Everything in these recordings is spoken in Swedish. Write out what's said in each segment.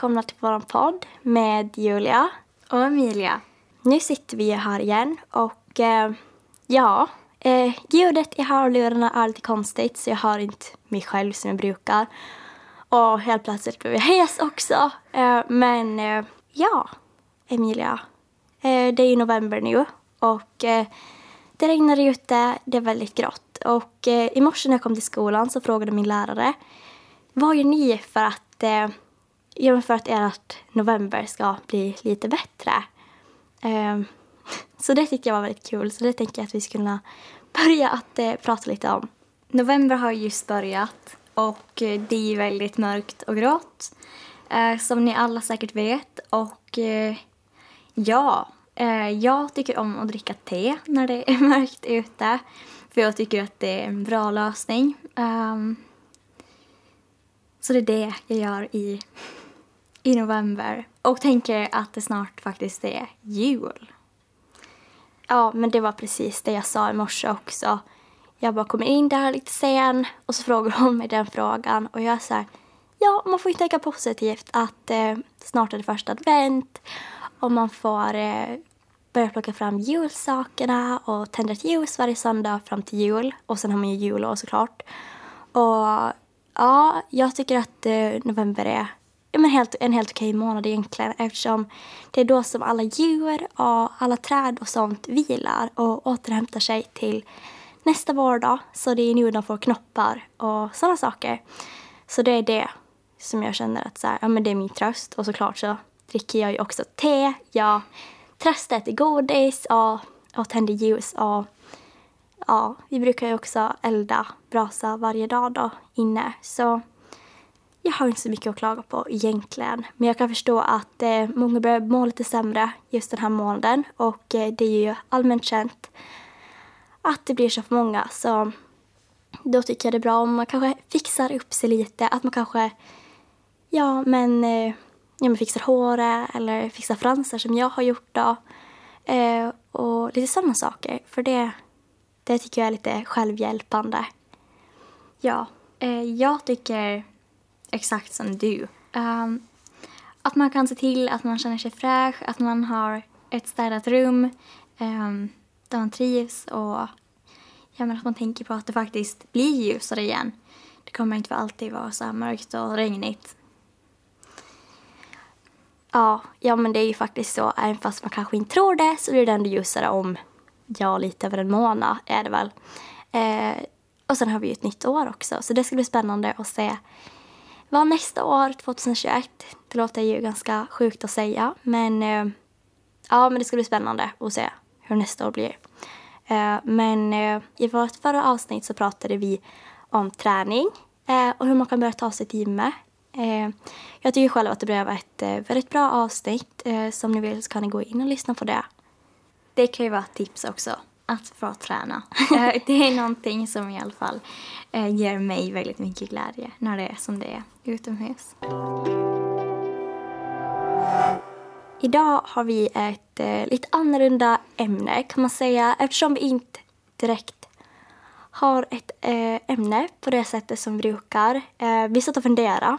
Välkomna till vår podd med Julia. Och Emilia. Nu sitter vi här igen och eh, ja, eh, ljudet i hörlurarna är lite konstigt så jag hör inte mig själv som jag brukar. Och helt plötsligt blev jag hes också. Eh, men eh, ja, Emilia. Eh, det är ju november nu och eh, det regnar ute, det är väldigt grått. Och i morse när jag kom till skolan så frågade min lärare vad gör ni för att, ja, för att ert november ska bli lite bättre? Um, så det tyckte jag var väldigt kul, så det tänker jag att vi skulle börja att eh, prata lite om. November har just börjat och eh, det är väldigt mörkt och grått. Eh, som ni alla säkert vet. Och eh, ja, eh, jag tycker om att dricka te när det är mörkt ute. För jag tycker att det är en bra lösning. Um, så det är det jag gör i, i november. Och tänker att det snart faktiskt är jul. Ja, men det var precis det jag sa i morse också. Jag bara kommer in där lite sen och så frågar hon mig den frågan och jag säger ja, man får ju tänka positivt att eh, snart är det första advent och man får eh, börja plocka fram julsakerna och tända ett ljus varje söndag fram till jul och sen har man ju jullov såklart. Och ja, jag tycker att eh, november är men helt, en helt okej månad egentligen eftersom det är då som alla djur och alla träd och sånt vilar och återhämtar sig till nästa vårdag. Så det är nu de får knoppar och sådana saker. Så det är det som jag känner att så här, ja, men det är min tröst. Och såklart så dricker jag ju också te. Jag tröstar äter godis och, och tänder ljus. Och ja, vi brukar ju också elda brasa varje dag då inne. Så jag har inte så mycket att klaga på egentligen. Men jag kan förstå att eh, många börjar må lite sämre just den här månaden. Och eh, det är ju allmänt känt att det blir så för många. Så då tycker jag det är bra om man kanske fixar upp sig lite. Att man kanske, ja men, eh, ja, men fixar håret eller fixar fransar som jag har gjort då. Eh, och lite sådana saker. För det, det tycker jag är lite självhjälpande. Ja, eh, jag tycker exakt som du. Um, att man kan se till att man känner sig fräsch, att man har ett städat rum um, där man trivs och ja, men att man tänker på att det faktiskt blir ljusare igen. Det kommer inte för alltid vara så här mörkt och regnigt. Ja, ja, men det är ju faktiskt så. Även fast man kanske inte tror det så blir det ändå ljusare om, ja, lite över en månad är det väl. Eh, och sen har vi ju ett nytt år också, så det ska bli spännande att se vad nästa år, 2021, det låter ju ganska sjukt att säga, men eh, ja, men det ska bli spännande att se hur nästa år blir. Eh, men eh, i vårt förra avsnitt så pratade vi om träning och hur man kan börja ta sig till gymmet. Jag tycker själv att det blev ett väldigt bra avsnitt. Som om ni vill så kan ni gå in och lyssna på det. Det kan ju vara ett tips också, att få träna. Eh, det är någonting som i alla fall eh, ger mig väldigt mycket glädje när det är som det är utomhus. Idag har vi ett eh, lite annorlunda ämne kan man säga eftersom vi inte direkt har ett eh, ämne på det sättet som vi brukar. Eh, vi satt och funderade.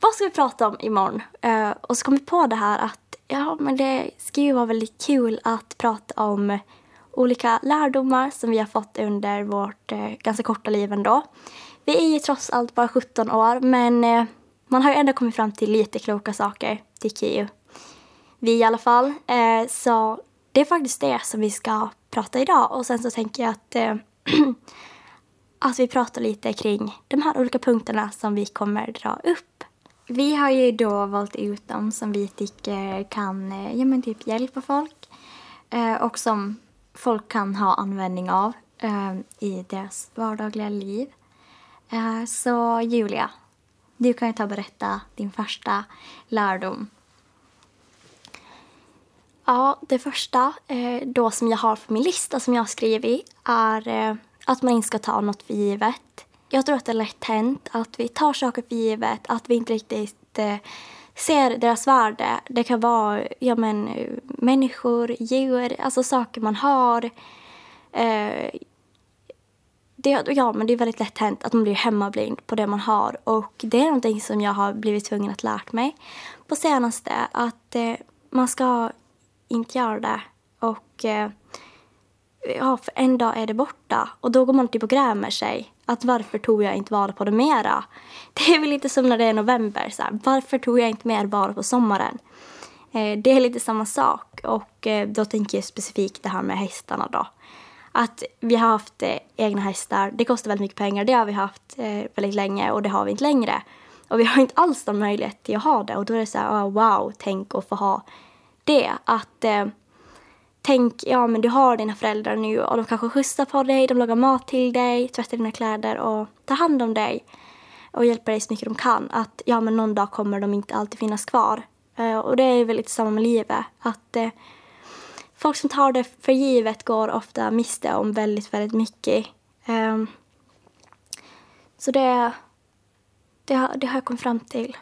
Vad ska vi prata om imorgon? Eh, och så kom vi på det här att ja, men det skulle ju vara väldigt kul att prata om olika lärdomar som vi har fått under vårt eh, ganska korta liv ändå. Vi är ju trots allt bara 17 år men eh, man har ju ändå kommit fram till lite kloka saker, tycker ju vi i alla fall. Eh, så det är faktiskt det som vi ska prata idag. Och sen så tänker jag att, eh, att vi pratar lite kring de här olika punkterna som vi kommer dra upp. Vi har ju då valt ut dem som vi tycker kan eh, ja, men typ hjälpa folk eh, och som folk kan ha användning av eh, i deras vardagliga liv. Eh, så Julia, du kan ju ta och berätta din första lärdom Ja, det första eh, då som jag har på min lista som jag har skrivit är eh, att man inte ska ta något för givet. Jag tror att det är lätt hänt att vi tar saker för givet, att vi inte riktigt eh, ser deras värde. Det kan vara ja, men, människor, djur, alltså saker man har. Eh, det, ja, men det är väldigt lätt hänt att man blir hemmablind på det man har. Och det är någonting som jag har blivit tvungen att lära mig på senaste. Att eh, man ska inte göra det. Och eh, ja, för en dag är det borta. Och då går man typ och grämer sig. Att varför tog jag inte vara på det mera? Det är väl lite som när det är november. Så här, varför tog jag inte mer vara på sommaren? Eh, det är lite samma sak. Och eh, då tänker jag specifikt det här med hästarna då att vi har haft eh, egna hästar. Det kostar väldigt mycket pengar. Det har vi haft eh, väldigt länge och det har vi inte längre. Och vi har inte alls någon möjlighet till att ha det. Och då är det så här, oh, wow, tänk att få ha det. Att eh, tänk, ja men du har dina föräldrar nu och de kanske skjutsar på dig, de lagar mat till dig, tvättar dina kläder och tar hand om dig. Och hjälper dig så mycket de kan. Att ja men någon dag kommer de inte alltid finnas kvar. Eh, och det är väl lite samma med livet. Att eh, folk som tar det för givet går ofta miste om väldigt, väldigt mycket. Um, så det, det, det har jag kommit fram till.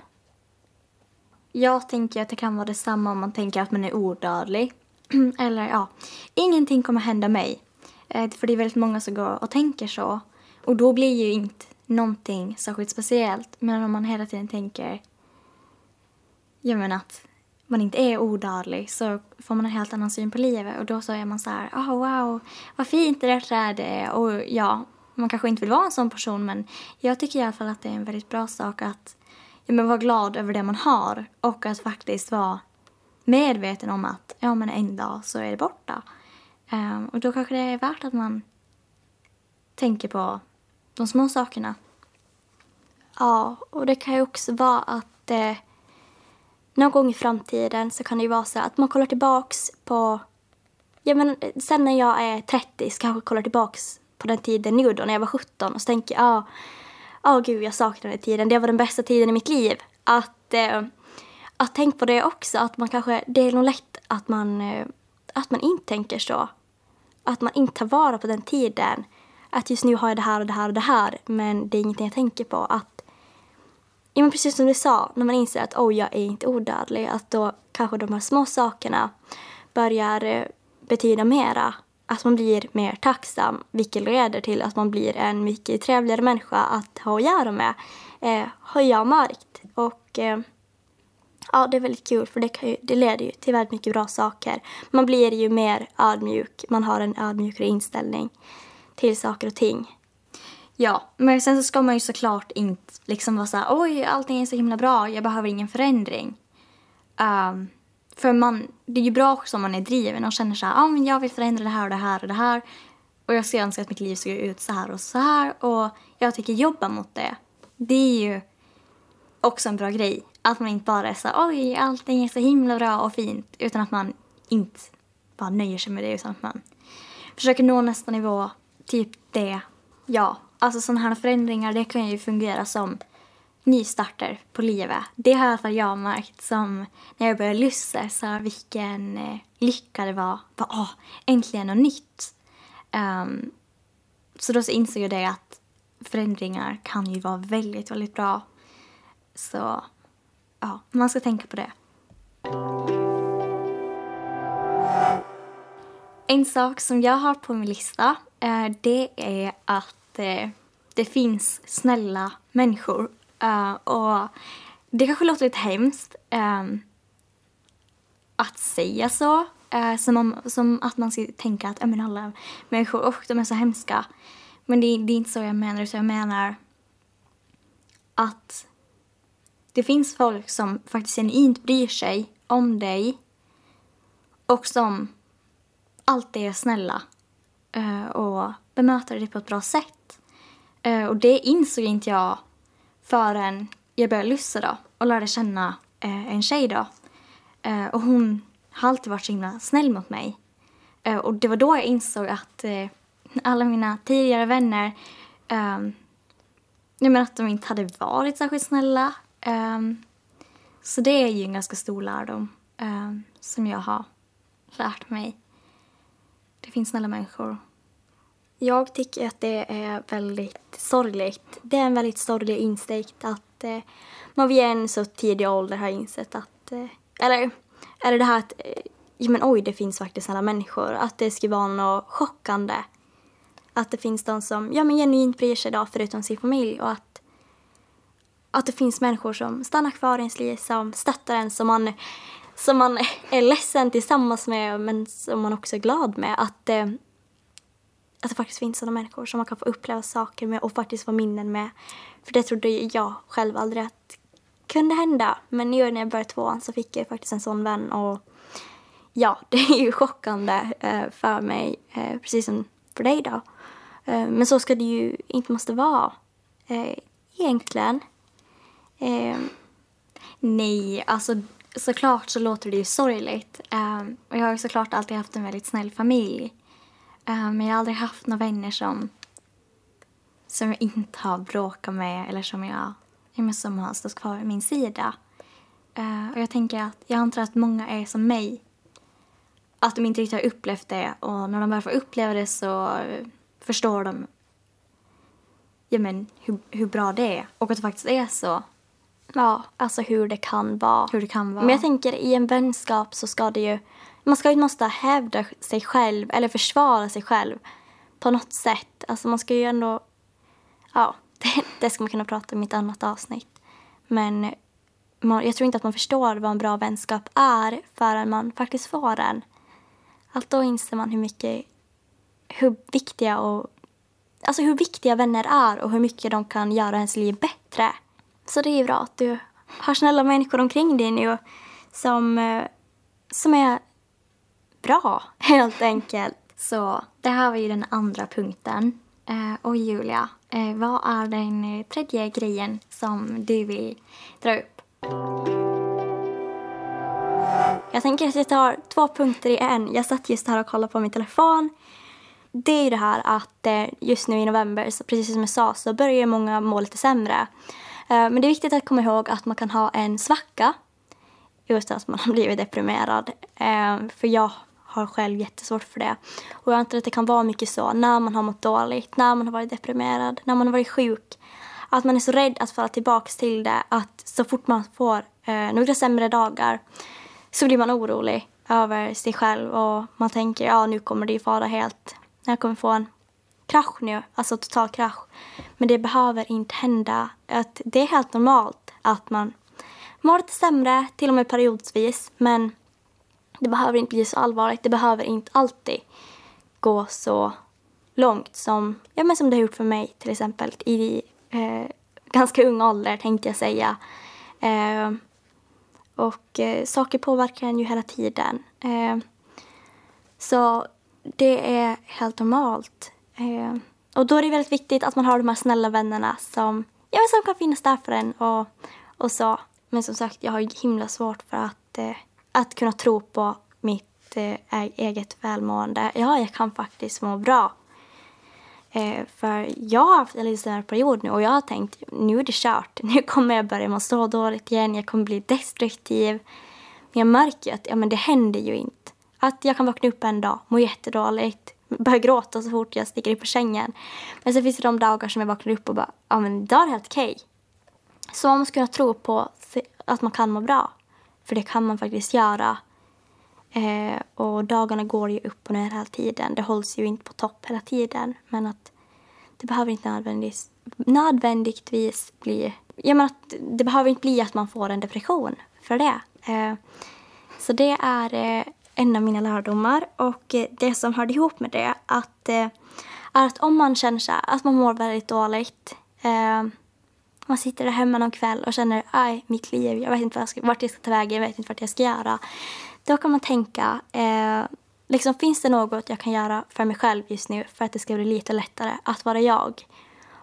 Jag tänker att det kan vara detsamma om man tänker att man är odödlig. Eller ja, ingenting kommer hända mig. Eh, för det är väldigt många som går och tänker så. Och då blir ju inte någonting särskilt speciellt. Men om man hela tiden tänker, jag menar att man inte är odödlig så får man en helt annan syn på livet och då så är man så här, oh, wow, vad fint det där trädet är och ja, man kanske inte vill vara en sån person men jag tycker i alla fall att det är en väldigt bra sak att ja, men vara glad över det man har och att faktiskt vara medveten om att ja men en dag så är det borta. Um, och då kanske det är värt att man tänker på de små sakerna. Ja, och det kan ju också vara att eh, någon gång i framtiden så kan det ju vara så att man kollar tillbaks på, ja men sen när jag är 30 så kanske jag kollar tillbaks på den tiden nu då när jag var 17 och så tänker jag, ja, oh, gud jag saknar den tiden, det var den bästa tiden i mitt liv. Att, eh, att tänka på det också, att man kanske, det är nog lätt att man, eh, att man inte tänker så. Att man inte tar vara på den tiden. Att just nu har jag det här och det här och det här, men det är ingenting jag tänker på. Att Ja men precis som du sa, när man inser att oh, jag är inte odödlig, att då kanske de här små sakerna börjar eh, betyda mera. Att man blir mer tacksam, vilket leder till att man blir en mycket trevligare människa att ha att göra med. Eh, har jag märkt. Och eh, ja, det är väldigt kul för det, kan ju, det leder ju till väldigt mycket bra saker. Man blir ju mer ödmjuk, man har en ödmjukare inställning till saker och ting. Ja, men sen så ska man ju såklart inte liksom vara såhär oj, allting är så himla bra, jag behöver ingen förändring. Um, för man, det är ju bra också om man är driven och känner såhär, ja ah, men jag vill förändra det här och det här och det här. Och jag skulle önska att mitt liv såg ut så här och så här och jag tycker jobba mot det. Det är ju också en bra grej. Att man inte bara är så oj, allting är så himla bra och fint. Utan att man inte bara nöjer sig med det utan att man försöker nå nästa nivå, typ det, ja, Alltså sådana här förändringar det kan ju fungera som nystarter på livet. Det har i alla fall jag märkt som när jag började lyssna så vilken eh, lycka det var. Bara, åh, äntligen något nytt. Um, så då så insåg jag det att förändringar kan ju vara väldigt, väldigt bra. Så ja, man ska tänka på det. En sak som jag har på min lista, eh, det är att eh, det finns snälla människor. Eh, och det kanske låter lite hemskt ehm, att säga så. Eh, som, om, som att man ska tänka att men alla människor, och de är så hemska. Men det, det är inte så jag menar, utan jag menar att det finns folk som faktiskt genuint bryr sig om dig och som alltid är snälla eh, och bemöter dig på ett bra sätt. Eh, och det insåg inte jag förrän jag började lyssna då och lärde känna eh, en tjej då. Och hon har alltid varit så himla snäll mot mig. och det var då jag insåg att alla mina tidigare vänner, ehm, jag menar att de inte hade varit särskilt snälla. Um, så det är ju en ganska stor lärdom um, som jag har lärt mig. Det finns snälla människor jag tycker att det är väldigt sorgligt. Det är en väldigt sorglig insikt att eh, man vid en så tidig ålder har insett att, eh, eller, eller det här att, eh, men oj, det finns faktiskt snälla människor. Att det skulle vara något chockande. att det finns de som ja, men genuint bryr sig då, förutom sin familj och att, att det finns människor som stannar kvar i ens liv, som stöttar en, som man, som man är ledsen tillsammans med men som man också är glad med. Att, eh, att det faktiskt finns sådana människor som man kan få uppleva saker med och faktiskt få minnen med. För det trodde jag själv aldrig att kunde hända. Men nu när jag började tvåan så fick jag faktiskt en sån vän och ja, det är ju chockande eh, för mig, eh, precis som för dig då. Eh, men så ska det ju inte måste vara eh, egentligen. Eh, Nej, alltså såklart så låter det ju sorgligt. Eh, och jag har ju såklart alltid haft en väldigt snäll familj. Eh, men jag har aldrig haft några vänner som, som jag inte har bråkat med eller som jag som har stått kvar vid min sida. Ehm, och jag tänker att jag antar att många är som mig. Att de inte riktigt har upplevt det och när de väl får uppleva det så förstår de ja, men, hur, hur bra det är och att det faktiskt är så. Ja, alltså hur det kan vara. Hur det kan vara. Men jag tänker i en vänskap så ska det ju, man ska ju måste hävda sig själv eller försvara sig själv på något sätt. Alltså man ska ju ändå, ja, det, det ska man kunna prata om i ett annat avsnitt. Men man, jag tror inte att man förstår vad en bra vänskap är förrän man faktiskt får den. Att då inser man hur mycket, hur viktiga och, alltså hur viktiga vänner är och hur mycket de kan göra ens liv bättre. Så det är bra att du har snälla människor omkring dig nu som, eh, som är bra, helt enkelt. Så det här var ju den andra punkten. Eh, och Julia, eh, vad är den tredje grejen som du vill dra upp? Jag tänker att jag tar två punkter i en. Jag satt just här och kollade på min telefon. Det är ju det här att just nu i november, så precis som jag sa, så börjar många må lite sämre. Eh, men det är viktigt att komma ihåg att man kan ha en svacka utan att man har blivit deprimerad. Eh, för jag har själv jättesvårt för det. Och jag antar att det kan vara mycket så när man har mått dåligt, när man har varit deprimerad, när man har varit sjuk. Att man är så rädd att falla tillbaka till det att så fort man får eh, några sämre dagar så blir man orolig över sig själv och man tänker ja nu kommer det ju fara helt. Jag kommer få en krasch nu, alltså total krasch. Men det behöver inte hända. Att det är helt normalt att man mår lite sämre, till och med periodvis. Men det behöver inte bli så allvarligt. Det behöver inte alltid gå så långt som, ja, men som det har gjort för mig till exempel i eh, ganska ung ålder tänkte jag säga. Eh, och eh, saker påverkar en ju hela tiden. Eh, så det är helt normalt. Eh, och då är det väldigt viktigt att man har de här snälla vännerna som, ja, som kan finnas där för en och, och så. Men som sagt, jag har himla svårt för att, eh, att kunna tro på mitt eh, eget välmående. Ja, jag kan faktiskt må bra. Eh, för jag har haft en liten period nu och jag har tänkt nu är det kört. Nu kommer jag börja må så dåligt igen, jag kommer bli destruktiv. Men jag märker att ja, men det händer ju inte. Att jag kan vakna upp en dag, må jättedåligt, börjar gråta så fort jag sticker upp på sängen. Men sen finns det de dagar som jag vaknar upp och bara, ja men idag är det helt okej. Okay. Så man måste kunna tro på att man kan må bra. För det kan man faktiskt göra. Eh, och dagarna går ju upp och ner hela tiden. Det hålls ju inte på topp hela tiden. Men att det behöver inte nödvändigtvis, nödvändigtvis bli... Jag menar att det behöver inte bli att man får en depression för det. Eh, så det är eh, en av mina lärdomar. Och eh, det som hörde ihop med det att, eh, är att om man känner sig, att man mår väldigt dåligt eh, man sitter där hemma någon kväll och känner aj, mitt liv, jag vet inte jag ska, vart jag ska ta vägen, jag vet inte vart jag ska göra. Då kan man tänka, eh, liksom, finns det något jag kan göra för mig själv just nu för att det ska bli lite lättare att vara jag?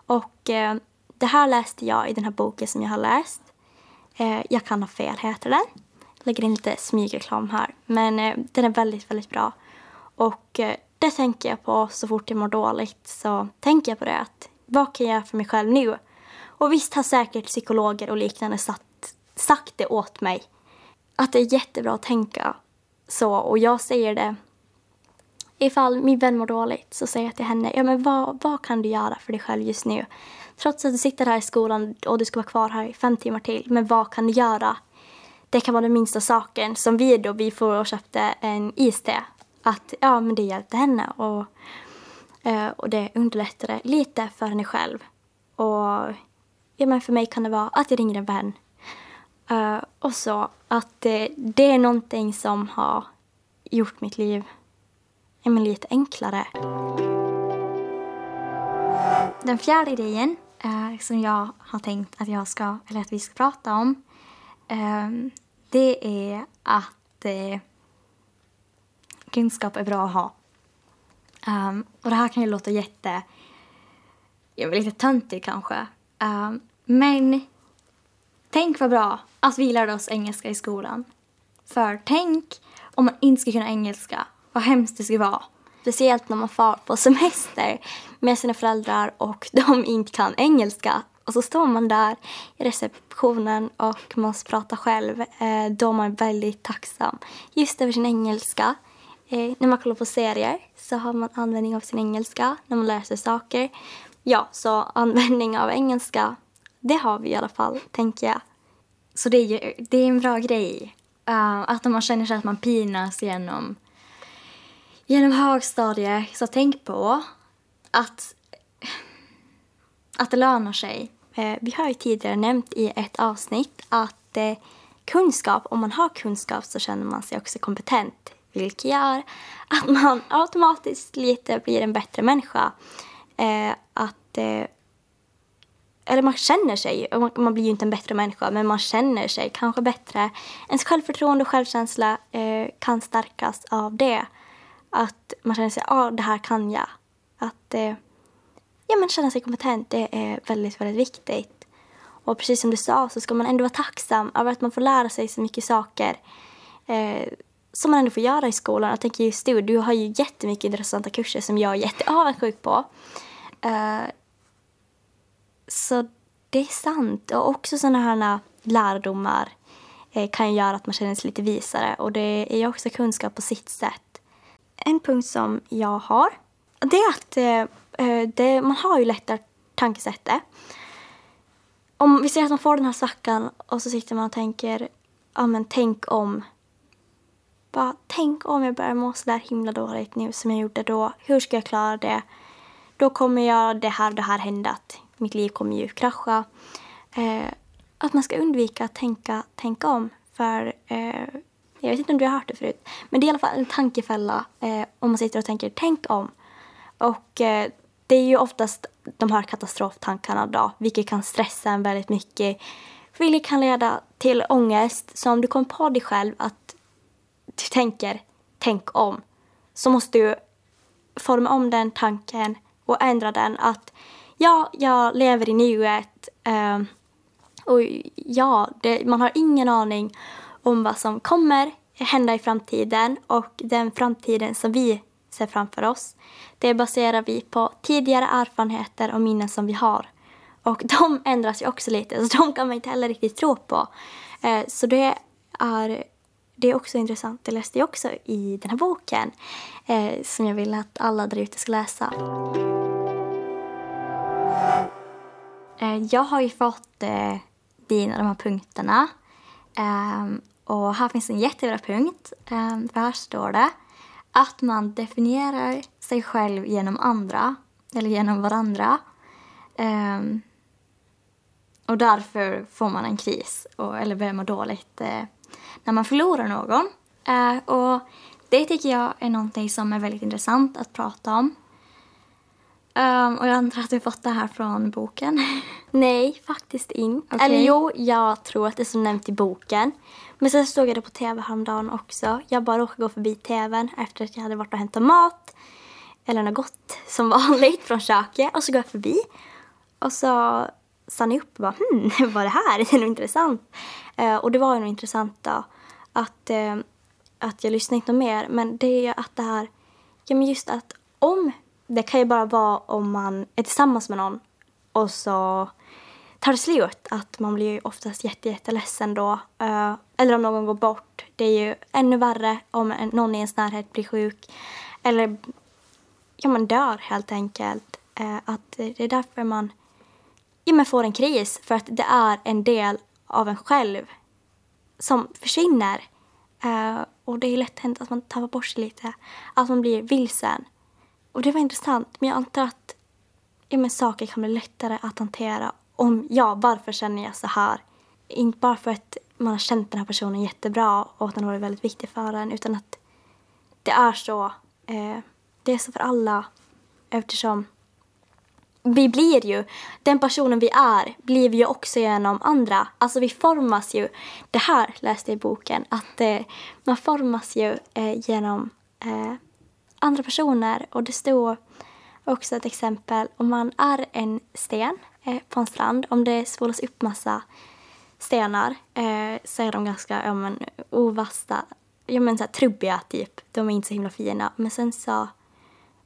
Och eh, det här läste jag i den här boken som jag har läst. Eh, jag kan ha fel heter den lägger in lite smygreklam här. Men eh, den är väldigt, väldigt bra. Och eh, det tänker jag på så fort jag mår dåligt. Så tänker jag på det att vad kan jag göra för mig själv nu? Och visst har säkert psykologer och liknande satt, sagt det åt mig. Att det är jättebra att tänka så. Och jag säger det ifall min vän mår dåligt så säger jag till henne, ja men vad, vad kan du göra för dig själv just nu? Trots att du sitter här i skolan och du ska vara kvar här i fem timmar till, men vad kan du göra? Det kan vara den minsta saken. Som vi då, vi får och köpte en iste. Att ja, men det hjälpte henne. Och eh, och det underlättade lite för henne själv. Och ja, men för mig kan det vara att jag ringer en vän. Eh, och så att eh, det är någonting som har gjort mitt liv ja, men lite enklare. Den fjärde idén som jag har tänkt att, jag ska, eller att vi ska prata om det är att eh, kunskap är bra att ha. Um, och det här kan ju låta jätte... Jag lite töntig kanske. Um, men tänk vad bra att vi lärde oss engelska i skolan. För tänk om man inte skulle kunna engelska. Vad hemskt det skulle vara. Speciellt när man far på semester med sina föräldrar och de inte kan engelska. Och så står man där i receptionen och måste prata själv. Eh, då är man väldigt tacksam just över sin engelska. Eh, när man kollar på serier så har man användning av sin engelska när man lär sig saker. Ja, så användning av engelska, det har vi i alla fall, tänker jag. Så det är, ju, det är en bra grej. Uh, att man känner sig att man pinas genom, genom högstadiet, så tänk på att, att det lönar sig. Eh, vi har ju tidigare nämnt i ett avsnitt att eh, kunskap, om man har kunskap så känner man sig också kompetent vilket gör att man automatiskt lite blir en bättre människa. Eh, att, eller man känner sig, man, man, blir ju inte en bättre människa, men man känner sig kanske bättre. Ens självförtroende och självkänsla eh, kan stärkas av det. Att man känner sig, ja ah, det här kan jag. Att eh, ja, men känna sig kompetent, det är väldigt, väldigt viktigt. Och precis som du sa så ska man ändå vara tacksam över att man får lära sig så mycket saker. Eh, som man ändå får göra i skolan. Jag tänker just du, du har ju jättemycket intressanta kurser som jag är jätteavundsjuk på. Eh, så det är sant. Och också sådana här lärdomar eh, kan göra att man känner sig lite visare. Och det är ju också kunskap på sitt sätt. En punkt som jag har, det är att eh, Eh, det, man har ju lättare tankesättet. Om vi säger att man får den här svackan och så sitter man och tänker, ja men tänk om bara, tänk om jag börjar må så där himla dåligt nu som jag gjorde då. Hur ska jag klara det? Då kommer jag det här och det här hända. Att mitt liv kommer ju krascha. Eh, att man ska undvika att tänka, tänka om. För eh, jag vet inte om du har hört det förut. Men det är i alla fall en tankefälla eh, om man sitter och tänker tänk om. Och eh, det är ju oftast de här katastroftankarna då, vilket kan stressa en väldigt mycket. Vilket kan leda till ångest. Så om du kommer på dig själv att du tänker tänk om så måste du forma om den tanken och ändra den att ja, jag lever i nuet eh, och ja, det, man har ingen aning om vad som kommer hända i framtiden och den framtiden som vi ser framför oss det baserar vi på tidigare erfarenheter och minnen som vi har. Och de ändras ju också lite, så de kan man inte heller riktigt tro på. Eh, så det är det är också intressant. Det läste jag också i den här boken eh, som jag vill att alla där ute ska läsa. Eh, jag har ju fått dina de här punkterna. Ehm, och här finns en jättebra punkt. Ehm, för här står det att man definierar sig själv genom andra, eller genom varandra. Eh, och därför får man en kris, och, eller börjar må dåligt eh, när man förlorar någon. Uh, och det tycker jag är någonting som är väldigt intressant att prata om. Um, och jag antar att du fått det här från boken? Nej, faktiskt inte. Okay. Eller jo, jag tror att det är som nämnt i boken. Men sen såg jag det på tv häromdagen också. Jag bara råkade gå förbi tvn efter att jag hade varit och hämtat mat. Eller något gott som vanligt från köket. Och så går jag förbi. Och så stannade jag upp och bara hmm, vad är det här? Det är nog intressant. Uh, och det var ju nog intressant då att, uh, att jag lyssnar inte mer. Men det är ju att det här, ja men just att om, det kan ju bara vara om man är tillsammans med någon och så tar det slut. Att man blir ju oftast jätte, jätteledsen då. Eh, eller om någon går bort. Det är ju ännu värre om någon i ens närhet blir sjuk. Eller ja, man dör helt enkelt. Eh, att det är därför man ja, men får en kris. För att det är en del av en själv som försvinner. Eh, och det är lätt hänt att man tappar bort sig lite. Att man blir vilsen. och det var intressant, men jag antar att ja, men saker kan bli lättare att hantera om, ja, varför känner jag så här? Inte bara för att man har känt den här personen jättebra och att den har varit väldigt viktig för en, utan att det är så. Eh, det är så för alla eftersom vi blir ju, den personen vi är blir vi ju också genom andra. Alltså vi formas ju, det här läste jag i boken, att eh, man formas ju eh, genom eh, andra personer och det stod också ett exempel om man är en sten eh, på en strand, om det spolas upp massa stenar eh, så är de ganska ja, men, ovassa, ja men så här, trubbiga typ. De är inte så himla fina. Men sen så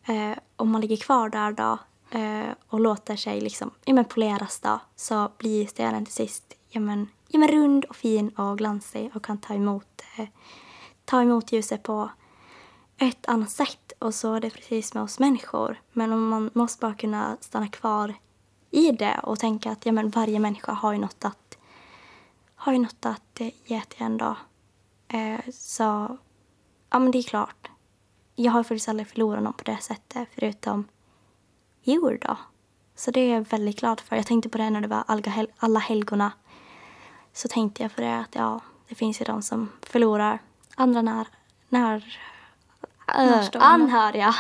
eh, om man ligger kvar där då eh, och låter sig liksom, ja men poleras då så blir stenen till sist ja men, ja men rund och fin och glansig och kan ta emot, eh, ta emot ljuset på ett annat sätt. Och så är det precis med oss människor. Men man måste bara kunna stanna kvar i det och tänka att ja, men varje människa har ju något att, har ju något att ge till en dag. Eh, så ja, men det är klart. Jag har faktiskt aldrig förlorat någon på det sättet förutom djur då. Så det är jag väldigt glad för. Jag tänkte på det när det var alla helgona. Så tänkte jag på det att ja, det finns ju de som förlorar andra när, när äh, anhöriga.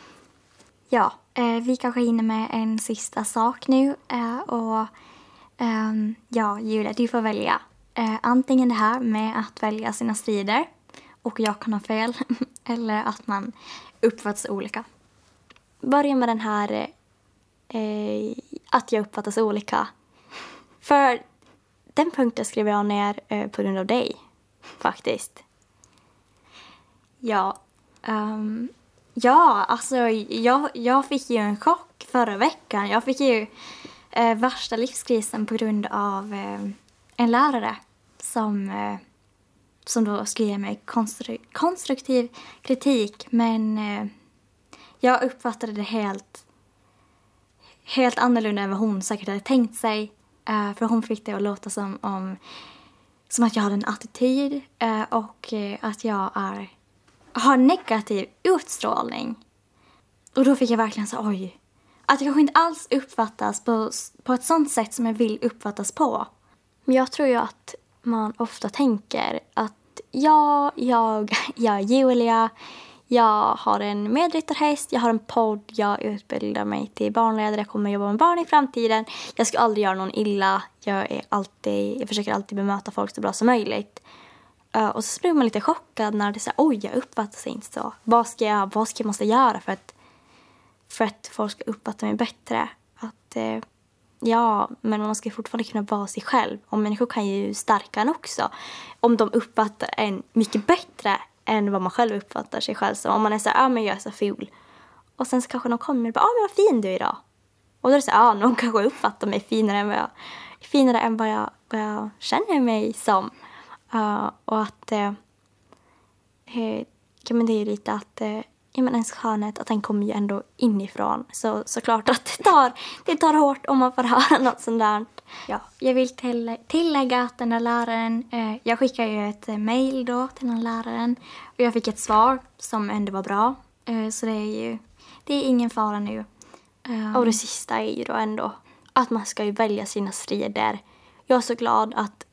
ja, eh, vi kanske hinner med en sista sak nu. Eh, och eh, ja, Julia, du får välja. Eh, antingen det här med att välja sina strider och jag kan ha fel. eller att man uppfattas olika. Börja med den här eh, att jag uppfattas olika. För den punkten skrev jag ner eh, på grund av dig, faktiskt. Ja, um, ja alltså jag, jag fick ju en chock förra veckan. Jag fick ju eh, värsta livskrisen på grund av eh, en lärare som, eh, som då skulle ge mig konstru konstruktiv kritik men eh, jag uppfattade det helt, helt annorlunda än vad hon säkert hade tänkt sig. Uh, för hon fick det att låta som, om, som att jag hade en attityd uh, och uh, att jag är, har negativ utstrålning. Och då fick jag verkligen så oj. Att jag kanske inte alls uppfattas på, på ett sånt sätt som jag vill uppfattas på. Men jag tror ju att man ofta tänker att ja, jag, jag är Julia, jag har en medryttarhäst, jag har en podd, jag utbildar mig till barnledare, jag kommer jobba med barn i framtiden. Jag ska aldrig göra någon illa, jag, är alltid, jag försöker alltid bemöta folk så bra som möjligt. Uh, och så blir man lite chockad när det säger oj, jag uppfattar sig inte så. Vad ska jag, vad ska jag måste göra för att, för att folk ska uppfatta mig bättre? Att, uh, ja, men man ska fortfarande kunna vara sig själv. Och människor kan ju stärka en också. Om de uppfattar en mycket bättre än vad man själv uppfattar sig själv som. Om man är så ja ah, men jag är så ful. Och sen så kanske någon kommer och bara, ja ah, men vad fin du är idag. Och då är det så ja ah, någon kanske uppfattar mig finare än vad jag, finare än vad jag, vad jag känner mig som. Uh, och att, uh, ja men det är lite att, uh, ja men ens skönhet, att den kommer ju ändå inifrån. Så såklart att det tar, det tar hårt om man får höra något sånt där. Ja, jag vill till, tillägga att den där läraren, eh, jag skickade ju ett eh, mail då till den läraren och jag fick ett svar som ändå var bra. Eh, så det är ju, det är ingen fara nu. Um, och det sista är ju då ändå att man ska ju välja sina strider. Jag är så glad att,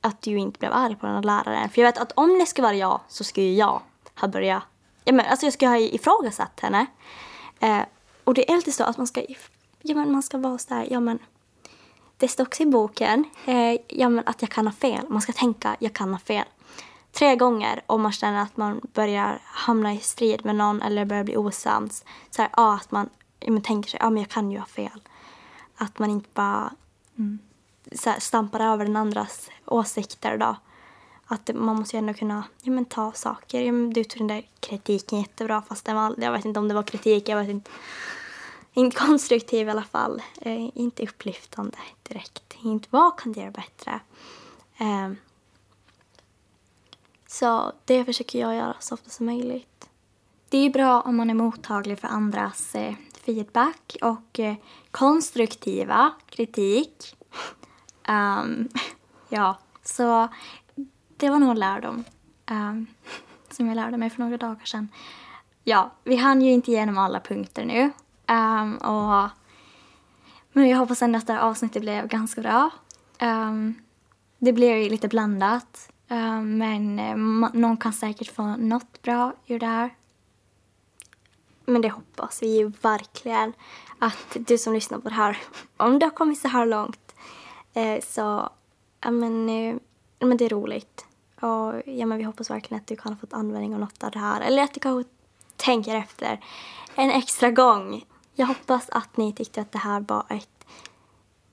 att du inte blev arg på den här läraren. För jag vet att om det skulle vara jag så skulle jag ha börjat, ja men alltså jag skulle ha ifrågasatt henne. Eh, och det är alltid så att man ska, ja men man ska vara sådär, ja men det står också i boken eh, ja, men att jag kan ha fel. Man ska tänka jag kan ha fel. Tre gånger om man känner att man börjar hamna i strid med någon eller börjar bli osams. Så här, ja, att man ja, man tänker sig ja, men jag kan ju ha fel. Att man inte bara mm, så här, stampar över den andras åsikter. Då. Att man måste ju ändå kunna ja, men ta saker. Ja, men du tog den där kritiken jättebra fast den var, jag vet inte om det var kritik. Jag vet inte inte konstruktiv i alla fall. Eh, inte upplyftande direkt. Inte vad kan du göra bättre? Eh, så det försöker jag göra så ofta som möjligt. Det är bra om man är mottaglig för andras eh, feedback och eh, konstruktiva kritik. Um, ja, så det var nog en lärdom um, som jag lärde mig för några dagar sedan. ja, vi hann ju inte igenom alla punkter nu. Um, och, men jag hoppas ändå att det här avsnittet blev ganska bra. Um, det blev ju lite blandat. Um, men eh, någon kan säkert få något bra ur det här. Men det hoppas vi ju verkligen att du som lyssnar på det här, om du har kommit så här långt, eh, så ja men, eh, men det är roligt. Och ja men vi hoppas verkligen att du kan ha fått användning av något av det här. Eller att du kanske tänker efter en extra gång. Jag hoppas att ni tyckte att det här var ett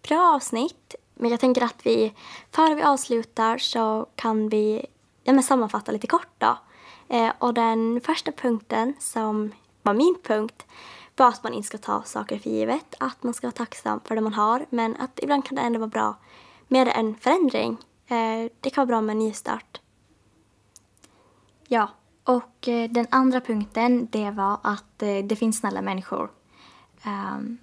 bra avsnitt. Men jag tänker att vi, före vi avslutar så kan vi ja, men sammanfatta lite kort då. Eh, och den första punkten som var min punkt var att man inte ska ta saker för givet. Att man ska vara tacksam för det man har. Men att ibland kan det ändå vara bra med en förändring. Eh, det kan vara bra med en ny start. Ja, och eh, den andra punkten det var att eh, det finns snälla människor. Um,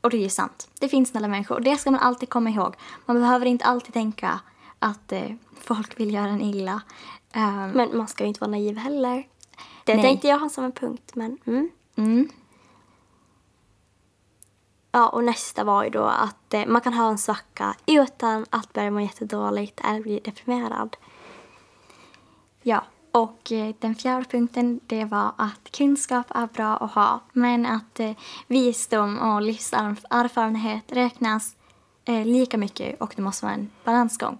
och det är ju sant. Det finns snälla människor. Det ska man alltid komma ihåg. Man behöver inte alltid tänka att folk vill göra en illa. Um, men man ska ju inte vara naiv heller. Det nej. tänkte jag ha som en punkt, men... Mm. Mm. Ja, och nästa var ju då att eh, man kan ha en svacka utan att börja må jättedåligt eller bli deprimerad. Ja, och eh, den fjärde punkten det var att kunskap är bra att ha men att eh, visdom och livserfarenhet räknas eh, lika mycket och det måste vara en balansgång.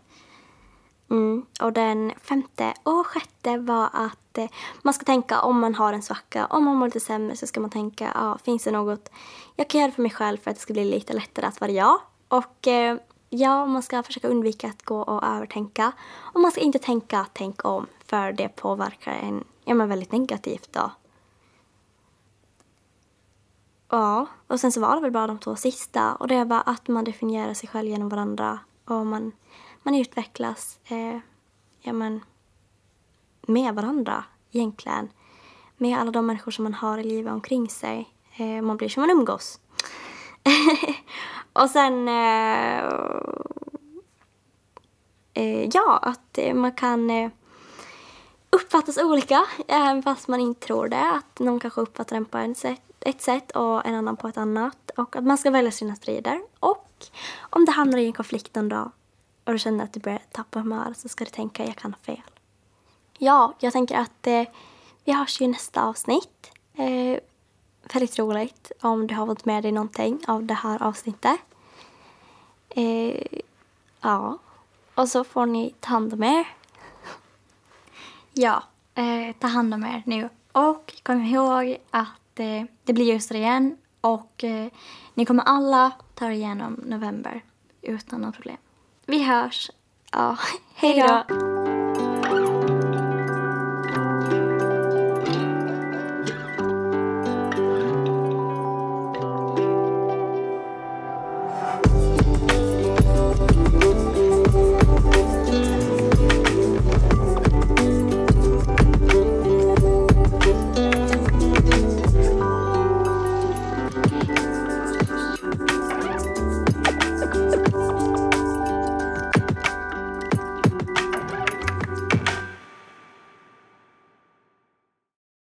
Mm. Och den femte och sjätte var att eh, man ska tänka om man har en svacka, om man mår lite sämre så ska man tänka, ja, finns det något jag kan göra för mig själv för att det ska bli lite lättare att vara jag? Och eh, ja, man ska försöka undvika att gå och övertänka. Och man ska inte tänka tänk om, för det påverkar en ja, men väldigt negativt då. Ja, och sen så var det väl bara de två sista och det var att man definierar sig själv genom varandra och man man utvecklas eh, ja, men, med varandra egentligen. Med alla de människor som man har i livet omkring sig. Eh, man blir som man umgås. och sen eh, eh ja, att eh, man kan eh, uppfattas olika även fast man inte tror det. Att någon kanske uppfattar en på en sätt, ett sätt och en annan på ett annat. Och att man ska välja sina strider. Och om det hamnar i en konflikt någon dag och du känner att du börjar tappa humör så ska du tänka jag kan ha fel. Ja, jag tänker att eh, vi hörs ju i nästa avsnitt. Eh, väldigt roligt om du har fått med dig någonting av det här avsnittet. Eh, ja, och så får ni ta hand om er. Ja, eh, ta hand om er nu. Och kom ihåg att eh, det blir just igen och eh, ni kommer alla ta er igenom november utan några problem. Vi hörs. Ja, hej då.